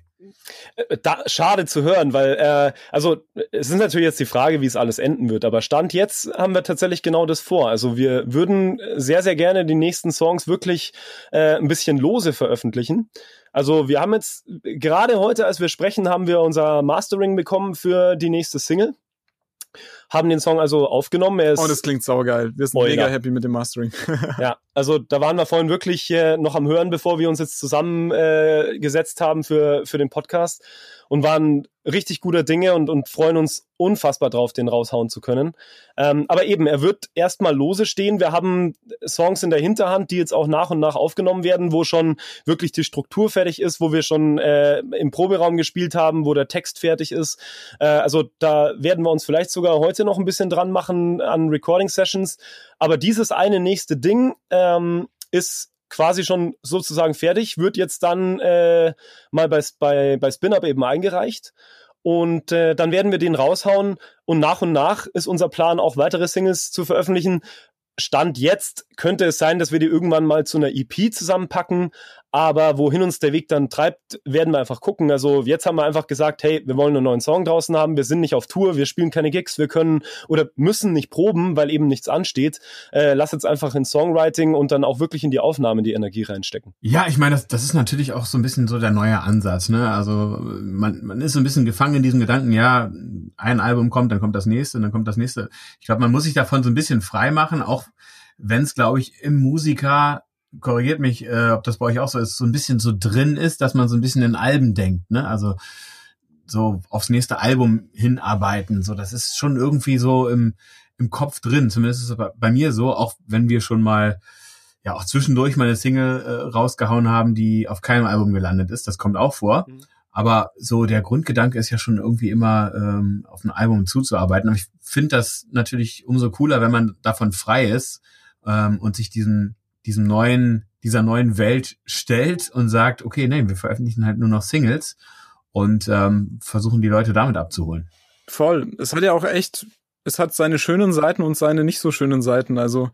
Äh, da, schade zu hören, weil äh, also es ist natürlich jetzt die Frage, wie es alles enden wird. Aber Stand jetzt haben wir tatsächlich genau das vor. Also wir würden sehr sehr gerne die nächsten Songs wirklich äh, ein bisschen lose veröffentlichen. Also wir haben jetzt gerade heute, als wir sprechen, haben wir unser Mastering bekommen für die nächste Single haben den Song also aufgenommen. Er ist, oh, das klingt saugeil. Wir sind oh, mega happy mit dem Mastering. ja, also da waren wir vorhin wirklich äh, noch am Hören, bevor wir uns jetzt zusammengesetzt äh, haben für, für den Podcast und waren richtig guter Dinge und, und freuen uns unfassbar drauf, den raushauen zu können. Ähm, aber eben, er wird erstmal lose stehen. Wir haben Songs in der Hinterhand, die jetzt auch nach und nach aufgenommen werden, wo schon wirklich die Struktur fertig ist, wo wir schon äh, im Proberaum gespielt haben, wo der Text fertig ist. Äh, also da werden wir uns vielleicht sogar heute noch ein bisschen dran machen an Recording Sessions. Aber dieses eine nächste Ding ähm, ist quasi schon sozusagen fertig, wird jetzt dann äh, mal bei, bei, bei Spin-Up eben eingereicht. Und äh, dann werden wir den raushauen und nach und nach ist unser Plan, auch weitere Singles zu veröffentlichen. Stand jetzt könnte es sein, dass wir die irgendwann mal zu einer EP zusammenpacken, aber wohin uns der Weg dann treibt, werden wir einfach gucken. Also jetzt haben wir einfach gesagt, hey, wir wollen einen neuen Song draußen haben, wir sind nicht auf Tour, wir spielen keine Gigs, wir können oder müssen nicht proben, weil eben nichts ansteht. Äh, lass jetzt einfach in Songwriting und dann auch wirklich in die Aufnahme die Energie reinstecken. Ja, ich meine, das, das ist natürlich auch so ein bisschen so der neue Ansatz. Ne? Also man, man ist so ein bisschen gefangen in diesem Gedanken, ja, ein Album kommt, dann kommt das nächste, dann kommt das nächste. Ich glaube, man muss sich davon so ein bisschen frei machen, auch wenn es, glaube ich, im Musiker korrigiert mich, äh, ob das bei euch auch so ist, so ein bisschen so drin ist, dass man so ein bisschen in Alben denkt, ne? Also so aufs nächste Album hinarbeiten. So, das ist schon irgendwie so im, im Kopf drin. Zumindest ist es bei mir so, auch wenn wir schon mal ja auch zwischendurch mal eine Single äh, rausgehauen haben, die auf keinem Album gelandet ist. Das kommt auch vor. Mhm. Aber so der Grundgedanke ist ja schon irgendwie immer ähm, auf ein Album zuzuarbeiten. Aber ich finde das natürlich umso cooler, wenn man davon frei ist ähm, und sich diesen diesem neuen dieser neuen Welt stellt und sagt, okay, nein, wir veröffentlichen halt nur noch Singles und ähm, versuchen die Leute damit abzuholen. Voll. Es hat ja auch echt, es hat seine schönen Seiten und seine nicht so schönen Seiten. Also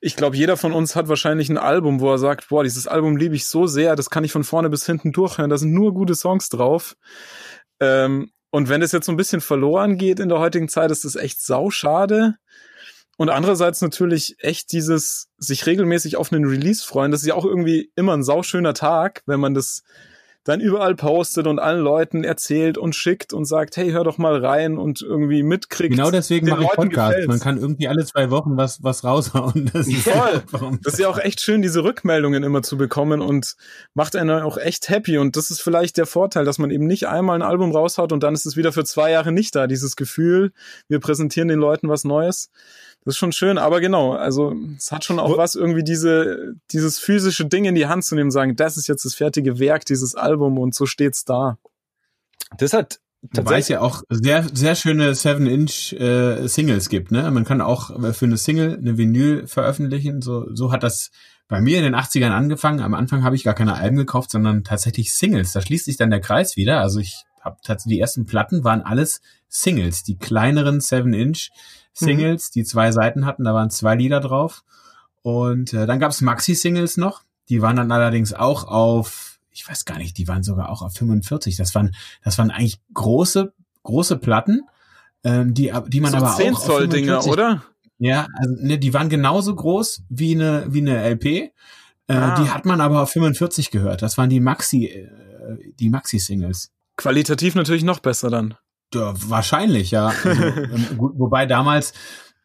ich glaube, jeder von uns hat wahrscheinlich ein Album, wo er sagt, boah, dieses Album liebe ich so sehr, das kann ich von vorne bis hinten durchhören, da sind nur gute Songs drauf. Ähm, und wenn das jetzt so ein bisschen verloren geht in der heutigen Zeit, ist das echt sauschade. Und andererseits natürlich echt dieses sich regelmäßig auf einen Release freuen. Das ist ja auch irgendwie immer ein sauschöner Tag, wenn man das dann überall postet und allen Leuten erzählt und schickt und sagt, hey, hör doch mal rein und irgendwie mitkriegt. Genau deswegen mache ich Podcast. Man kann irgendwie alle zwei Wochen was, was raushauen. Das ist, Voll. das ist ja auch echt schön, diese Rückmeldungen immer zu bekommen und macht einen auch echt happy. Und das ist vielleicht der Vorteil, dass man eben nicht einmal ein Album raushaut und dann ist es wieder für zwei Jahre nicht da. Dieses Gefühl, wir präsentieren den Leuten was Neues. Das ist schon schön, aber genau, also es hat schon auch was, irgendwie diese, dieses physische Ding in die Hand zu nehmen, sagen, das ist jetzt das fertige Werk, dieses Album und so steht's da. Das hat Wobei es ja auch sehr, sehr schöne 7-Inch äh, Singles gibt, ne? Man kann auch für eine Single eine Vinyl veröffentlichen. So, so hat das bei mir in den 80ern angefangen. Am Anfang habe ich gar keine Alben gekauft, sondern tatsächlich Singles. Da schließt sich dann der Kreis wieder. Also ich habe tatsächlich die ersten Platten waren alles Singles, die kleineren 7-Inch Singles, mhm. die zwei Seiten hatten, da waren zwei Lieder drauf. Und äh, dann gab's Maxi-Singles noch, die waren dann allerdings auch auf, ich weiß gar nicht, die waren sogar auch auf 45. Das waren, das waren eigentlich große, große Platten, ähm, die, die man so aber 10 auch. Zoll Dinger, oder? Ja, also ne, die waren genauso groß wie eine, wie eine LP. Äh, ah. Die hat man aber auf 45 gehört. Das waren die Maxi, äh, die Maxi-Singles. Qualitativ natürlich noch besser dann. Ja, wahrscheinlich, ja. Also, ähm, wobei damals,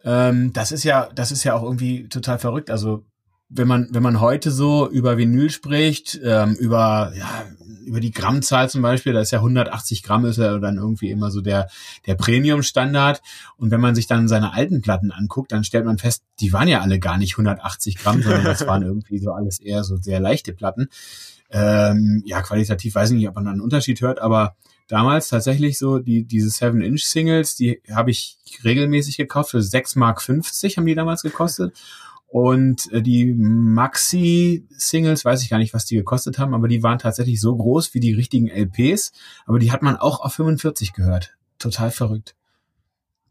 ähm, das ist ja, das ist ja auch irgendwie total verrückt. Also wenn man, wenn man heute so über Vinyl spricht, ähm, über, ja, über die Grammzahl zum Beispiel, da ist ja 180 Gramm ist ja dann irgendwie immer so der, der Premium-Standard. Und wenn man sich dann seine alten Platten anguckt, dann stellt man fest, die waren ja alle gar nicht 180 Gramm, sondern das waren irgendwie so alles eher so sehr leichte Platten. Ähm, ja, qualitativ weiß ich nicht, ob man einen Unterschied hört, aber damals tatsächlich so die diese 7-Inch-Singles, die habe ich regelmäßig gekauft für 6 Mark 50 haben die damals gekostet. Und äh, die Maxi-Singles, weiß ich gar nicht, was die gekostet haben, aber die waren tatsächlich so groß wie die richtigen LPs, aber die hat man auch auf 45 gehört. Total verrückt.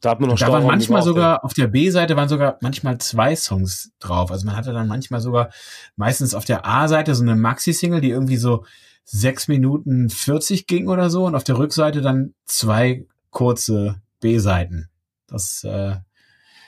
Da hat man noch da waren manchmal sogar, auf der B-Seite waren sogar manchmal zwei Songs drauf. Also man hatte dann manchmal sogar meistens auf der A-Seite so eine Maxi-Single, die irgendwie so sechs Minuten 40 ging oder so und auf der Rückseite dann zwei kurze B-Seiten. Das, äh,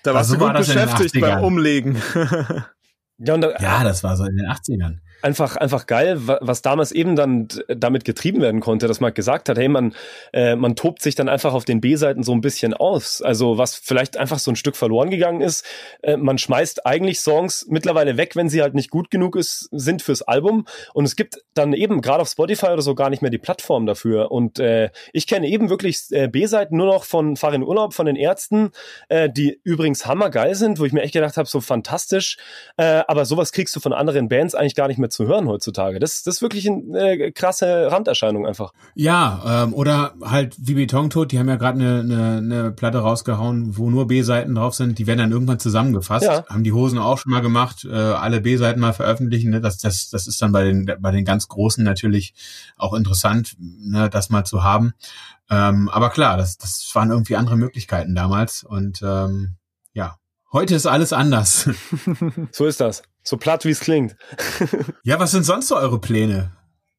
da warst also du gut war beschäftigt beim Umlegen. ja, da, ja, das war so in den 80ern einfach, einfach geil, was damals eben dann damit getrieben werden konnte, dass man gesagt hat, hey, man, äh, man tobt sich dann einfach auf den B-Seiten so ein bisschen aus. Also was vielleicht einfach so ein Stück verloren gegangen ist. Äh, man schmeißt eigentlich Songs mittlerweile weg, wenn sie halt nicht gut genug ist, sind fürs Album. Und es gibt dann eben gerade auf Spotify oder so gar nicht mehr die Plattform dafür. Und äh, ich kenne eben wirklich äh, B-Seiten nur noch von Fahr in Urlaub, von den Ärzten, äh, die übrigens hammergeil sind, wo ich mir echt gedacht habe, so fantastisch. Äh, aber sowas kriegst du von anderen Bands eigentlich gar nicht mehr zu hören heutzutage. Das, das ist wirklich eine äh, krasse Randerscheinung einfach. Ja, ähm, oder halt wie Betontod, die haben ja gerade eine, eine, eine Platte rausgehauen, wo nur B-Seiten drauf sind, die werden dann irgendwann zusammengefasst. Ja. Haben die Hosen auch schon mal gemacht, äh, alle B-Seiten mal veröffentlichen. Ne? Das, das, das ist dann bei den, bei den ganz Großen natürlich auch interessant, ne, das mal zu haben. Ähm, aber klar, das, das waren irgendwie andere Möglichkeiten damals und ähm, ja, heute ist alles anders. so ist das. So platt, wie es klingt. ja, was sind sonst so eure Pläne?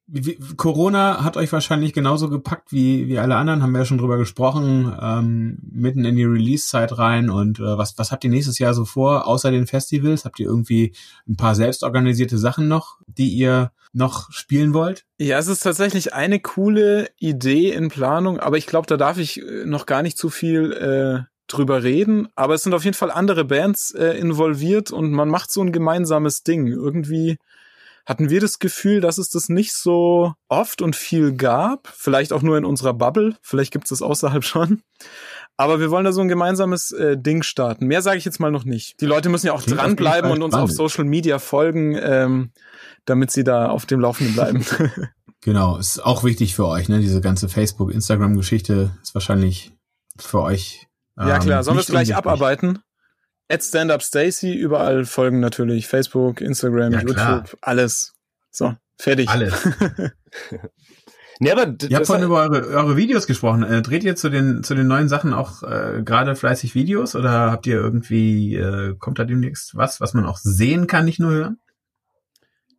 Wie, Corona hat euch wahrscheinlich genauso gepackt wie, wie alle anderen, haben wir ja schon drüber gesprochen, ähm, mitten in die Release-Zeit rein. Und äh, was, was habt ihr nächstes Jahr so vor, außer den Festivals? Habt ihr irgendwie ein paar selbstorganisierte Sachen noch, die ihr noch spielen wollt? Ja, es ist tatsächlich eine coole Idee in Planung, aber ich glaube, da darf ich äh, noch gar nicht zu viel äh, drüber reden, aber es sind auf jeden Fall andere Bands äh, involviert und man macht so ein gemeinsames Ding. Irgendwie hatten wir das Gefühl, dass es das nicht so oft und viel gab. Vielleicht auch nur in unserer Bubble. Vielleicht gibt es das außerhalb schon. Aber wir wollen da so ein gemeinsames äh, Ding starten. Mehr sage ich jetzt mal noch nicht. Die Leute müssen ja auch Klingt dranbleiben und uns auf Social Media folgen, ähm, damit sie da auf dem Laufenden bleiben. genau, ist auch wichtig für euch, ne? Diese ganze Facebook, Instagram-Geschichte ist wahrscheinlich für euch. Ähm, ja klar, sollen wir es gleich abarbeiten? At Stand Up Stacy, überall folgen natürlich. Facebook, Instagram, ja, YouTube, klar. alles. So, fertig. Alles. Nee, aber ihr habt vorhin über eure, eure Videos gesprochen. Äh, dreht ihr zu den zu den neuen Sachen auch äh, gerade fleißig Videos oder habt ihr irgendwie äh, kommt da demnächst was, was man auch sehen kann, nicht nur hören?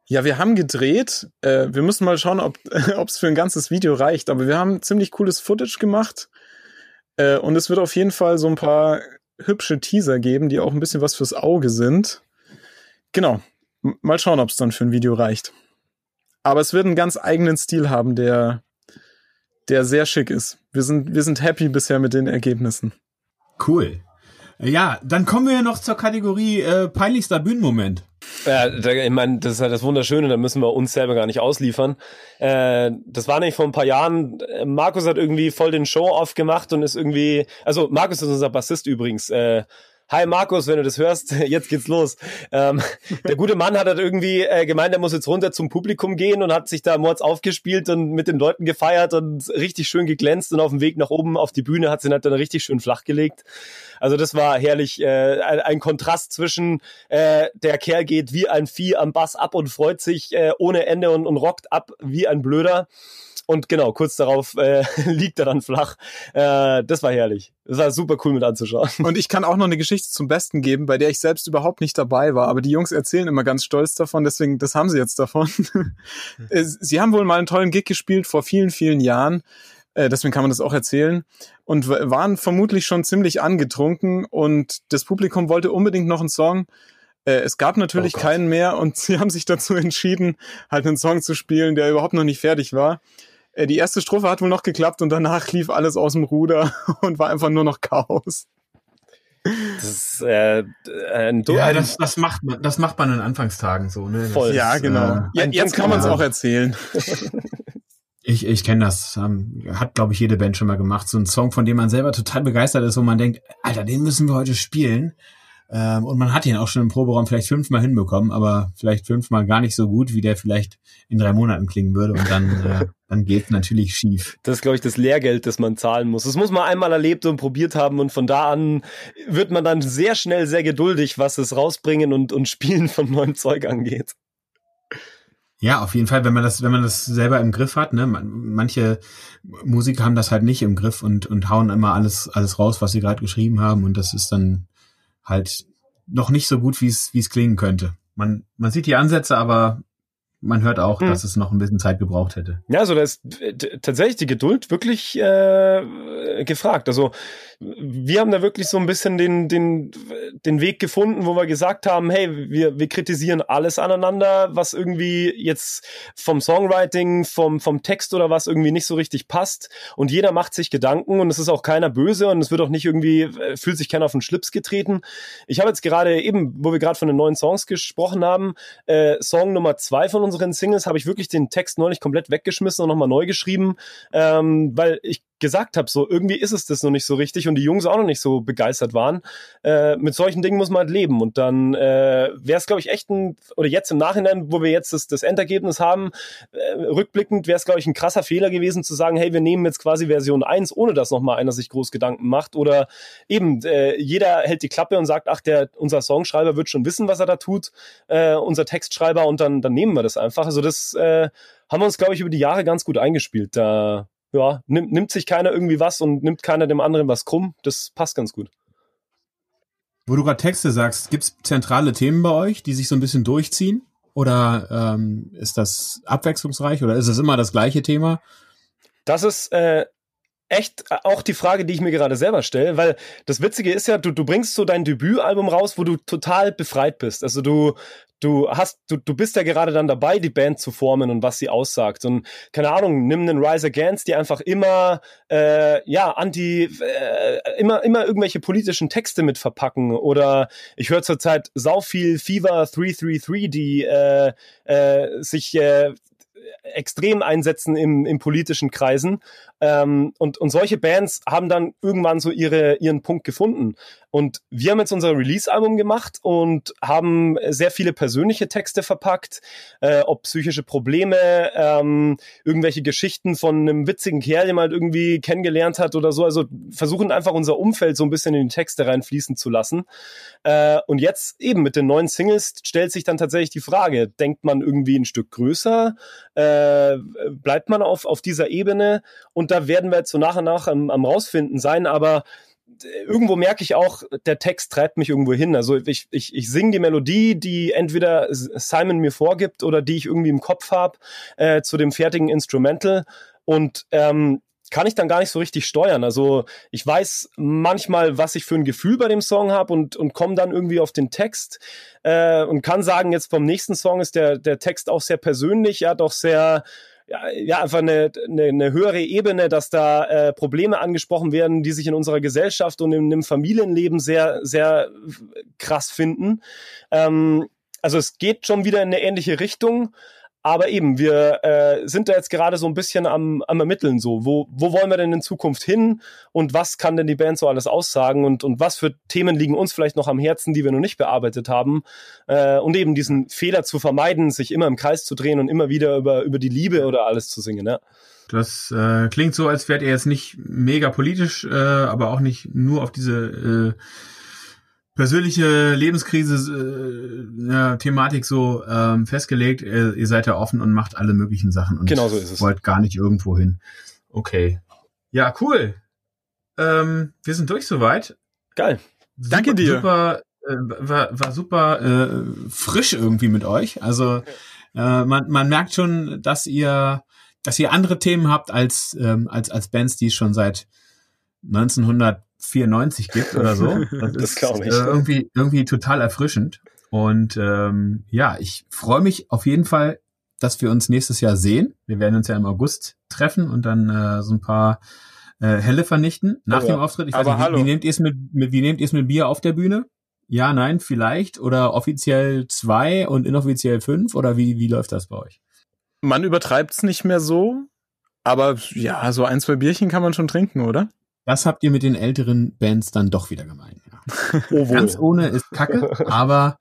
Ja, wir haben gedreht. Äh, wir müssen mal schauen, ob es für ein ganzes Video reicht. Aber wir haben ziemlich cooles Footage gemacht. Äh, und es wird auf jeden Fall so ein paar hübsche Teaser geben, die auch ein bisschen was fürs Auge sind. Genau. Mal schauen, ob es dann für ein Video reicht. Aber es wird einen ganz eigenen Stil haben, der, der sehr schick ist. Wir sind, wir sind happy bisher mit den Ergebnissen. Cool. Ja, dann kommen wir noch zur Kategorie äh, peinlichster Bühnenmoment. Ja, ich meine, das ist halt das Wunderschöne, da müssen wir uns selber gar nicht ausliefern. Äh, das war nicht vor ein paar Jahren. Markus hat irgendwie voll den Show-Off gemacht und ist irgendwie, also Markus ist unser Bassist übrigens. Äh, Hi Markus, wenn du das hörst, jetzt geht's los. Ähm, der gute Mann hat halt irgendwie äh, gemeint, er muss jetzt runter zum Publikum gehen und hat sich da mords aufgespielt und mit den Leuten gefeiert und richtig schön geglänzt und auf dem Weg nach oben auf die Bühne hat sie halt dann richtig schön flach gelegt. Also das war herrlich, äh, ein, ein Kontrast zwischen äh, der Kerl geht wie ein Vieh am Bass ab und freut sich äh, ohne Ende und, und rockt ab wie ein Blöder. Und genau, kurz darauf äh, liegt er dann flach. Äh, das war herrlich. Das war super cool mit anzuschauen. Und ich kann auch noch eine Geschichte zum Besten geben, bei der ich selbst überhaupt nicht dabei war. Aber die Jungs erzählen immer ganz stolz davon, deswegen, das haben sie jetzt davon. Sie haben wohl mal einen tollen Gig gespielt vor vielen, vielen Jahren. Äh, deswegen kann man das auch erzählen. Und waren vermutlich schon ziemlich angetrunken und das Publikum wollte unbedingt noch einen Song. Äh, es gab natürlich oh keinen mehr und sie haben sich dazu entschieden, halt einen Song zu spielen, der überhaupt noch nicht fertig war. Äh, die erste Strophe hat wohl noch geklappt und danach lief alles aus dem Ruder und war einfach nur noch Chaos. Das ist äh, ein Do Ja, das, das macht man, das macht man in Anfangstagen so, ne? Voll. Ist, ja, genau. Äh, ja, jetzt kann man es auch erzählen. Ich, ich kenne das. Ähm, hat, glaube ich, jede Band schon mal gemacht. So ein Song, von dem man selber total begeistert ist, wo man denkt, Alter, den müssen wir heute spielen. Ähm, und man hat ihn auch schon im Proberaum vielleicht fünfmal hinbekommen, aber vielleicht fünfmal gar nicht so gut, wie der vielleicht in drei Monaten klingen würde. Und dann, äh, dann geht natürlich schief. Das ist, glaube ich, das Lehrgeld, das man zahlen muss. Das muss man einmal erlebt und probiert haben. Und von da an wird man dann sehr schnell sehr geduldig, was das Rausbringen und, und Spielen von neuem Zeug angeht. Ja, auf jeden Fall, wenn man das, wenn man das selber im Griff hat, ne, manche Musiker haben das halt nicht im Griff und, und hauen immer alles, alles raus, was sie gerade geschrieben haben und das ist dann halt noch nicht so gut, wie es wie es klingen könnte. Man, man sieht die Ansätze, aber man hört auch, hm. dass es noch ein bisschen Zeit gebraucht hätte. Ja, also da ist tatsächlich die Geduld wirklich äh, gefragt. Also wir haben da wirklich so ein bisschen den, den, den Weg gefunden, wo wir gesagt haben, hey, wir, wir kritisieren alles aneinander, was irgendwie jetzt vom Songwriting, vom, vom Text oder was irgendwie nicht so richtig passt. Und jeder macht sich Gedanken und es ist auch keiner böse und es wird auch nicht irgendwie, äh, fühlt sich keiner auf den Schlips getreten. Ich habe jetzt gerade eben, wo wir gerade von den neuen Songs gesprochen haben, äh, Song Nummer zwei von unseren Singles, habe ich wirklich den Text neulich komplett weggeschmissen und nochmal neu geschrieben, ähm, weil ich gesagt habe, so irgendwie ist es das noch nicht so richtig und die Jungs auch noch nicht so begeistert waren. Äh, mit solchen Dingen muss man halt leben und dann äh, wäre es, glaube ich, echt ein, oder jetzt im Nachhinein, wo wir jetzt das, das Endergebnis haben, äh, rückblickend wäre es, glaube ich, ein krasser Fehler gewesen zu sagen, hey, wir nehmen jetzt quasi Version 1, ohne dass nochmal einer sich groß Gedanken macht oder eben äh, jeder hält die Klappe und sagt, ach, der, unser Songschreiber wird schon wissen, was er da tut, äh, unser Textschreiber und dann, dann nehmen wir das einfach. Also das äh, haben wir uns, glaube ich, über die Jahre ganz gut eingespielt. Da ja, nimmt, nimmt sich keiner irgendwie was und nimmt keiner dem anderen was krumm. Das passt ganz gut. Wo du gerade Texte sagst, gibt's zentrale Themen bei euch, die sich so ein bisschen durchziehen? Oder ähm, ist das abwechslungsreich oder ist es immer das gleiche Thema? Das ist äh, echt auch die Frage, die ich mir gerade selber stelle, weil das Witzige ist ja, du, du bringst so dein Debütalbum raus, wo du total befreit bist. Also du, du hast, du, du bist ja gerade dann dabei, die Band zu formen und was sie aussagt. Und keine Ahnung, nimm einen Rise Against, die einfach immer, äh, ja, anti, äh, immer, immer irgendwelche politischen Texte mit verpacken. Oder ich höre zurzeit sau viel Fever 333, die äh, äh, sich äh, extrem einsetzen im, im politischen Kreisen. Ähm, und, und solche Bands haben dann irgendwann so ihre, ihren Punkt gefunden. Und wir haben jetzt unser Release-Album gemacht und haben sehr viele persönliche Texte verpackt, äh, ob psychische Probleme, ähm, irgendwelche Geschichten von einem witzigen Kerl, den man halt irgendwie kennengelernt hat oder so. Also versuchen einfach unser Umfeld so ein bisschen in die Texte reinfließen zu lassen. Äh, und jetzt eben mit den neuen Singles stellt sich dann tatsächlich die Frage, denkt man irgendwie ein Stück größer? Äh, bleibt man auf, auf dieser Ebene? Und da werden wir jetzt so nach und nach am, am rausfinden sein, aber irgendwo merke ich auch, der Text treibt mich irgendwo hin. Also ich, ich, ich singe die Melodie, die entweder Simon mir vorgibt oder die ich irgendwie im Kopf habe, äh, zu dem fertigen Instrumental. Und ähm, kann ich dann gar nicht so richtig steuern. Also ich weiß manchmal, was ich für ein Gefühl bei dem Song habe und, und komme dann irgendwie auf den Text äh, und kann sagen, jetzt beim nächsten Song ist der, der Text auch sehr persönlich, er hat auch sehr ja, einfach eine, eine, eine höhere Ebene, dass da äh, Probleme angesprochen werden, die sich in unserer Gesellschaft und in einem Familienleben sehr, sehr krass finden. Ähm, also es geht schon wieder in eine ähnliche Richtung. Aber eben, wir äh, sind da jetzt gerade so ein bisschen am, am Ermitteln, so, wo, wo wollen wir denn in Zukunft hin und was kann denn die Band so alles aussagen und, und was für Themen liegen uns vielleicht noch am Herzen, die wir noch nicht bearbeitet haben. Äh, und eben diesen Fehler zu vermeiden, sich immer im Kreis zu drehen und immer wieder über, über die Liebe oder alles zu singen. Ja. Das äh, klingt so, als wärt ihr jetzt nicht mega politisch, äh, aber auch nicht nur auf diese äh, persönliche Lebenskrise äh, ja, Thematik so ähm, festgelegt. Ihr, ihr seid ja offen und macht alle möglichen Sachen und genau so ist es. wollt gar nicht irgendwo hin. Okay. Ja, cool. Ähm, wir sind durch soweit. Geil. Super, Danke dir. Super, äh, war, war super äh, frisch irgendwie mit euch. Also äh, man, man merkt schon, dass ihr, dass ihr andere Themen habt als ähm, als als Bands, die es schon seit 1900 94 gibt oder so. Das, das glaube ich. Äh, irgendwie, irgendwie total erfrischend. Und ähm, ja, ich freue mich auf jeden Fall, dass wir uns nächstes Jahr sehen. Wir werden uns ja im August treffen und dann äh, so ein paar äh, Helle vernichten nach oh ja. dem Auftritt. Ich weiß nicht, wie, wie nehmt ihr es mit, mit, wie nehmt ihr es mit Bier auf der Bühne? Ja, nein, vielleicht oder offiziell zwei und inoffiziell fünf oder wie, wie läuft das bei euch? Man übertreibt es nicht mehr so, aber ja, so ein, zwei Bierchen kann man schon trinken, oder? Das habt ihr mit den älteren Bands dann doch wieder gemeint. Ja. Oh, Ganz ohne ist kacke, aber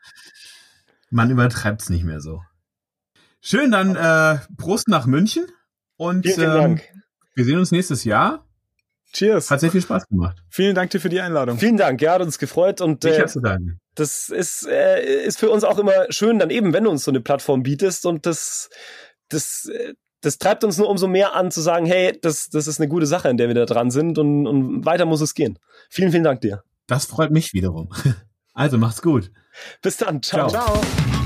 man übertreibt es nicht mehr so. Schön, dann äh, Prost nach München und Vielen ähm, Dank. wir sehen uns nächstes Jahr. Cheers. Hat sehr viel Spaß gemacht. Vielen Dank dir für die Einladung. Vielen Dank, ja, hat uns gefreut und ich äh, zu danken. Das ist äh, ist für uns auch immer schön, dann eben, wenn du uns so eine Plattform bietest und das das äh, das treibt uns nur umso mehr an zu sagen, hey, das, das ist eine gute Sache, in der wir da dran sind und, und weiter muss es gehen. Vielen, vielen Dank dir. Das freut mich wiederum. Also macht's gut. Bis dann. Ciao. Ciao. Ciao.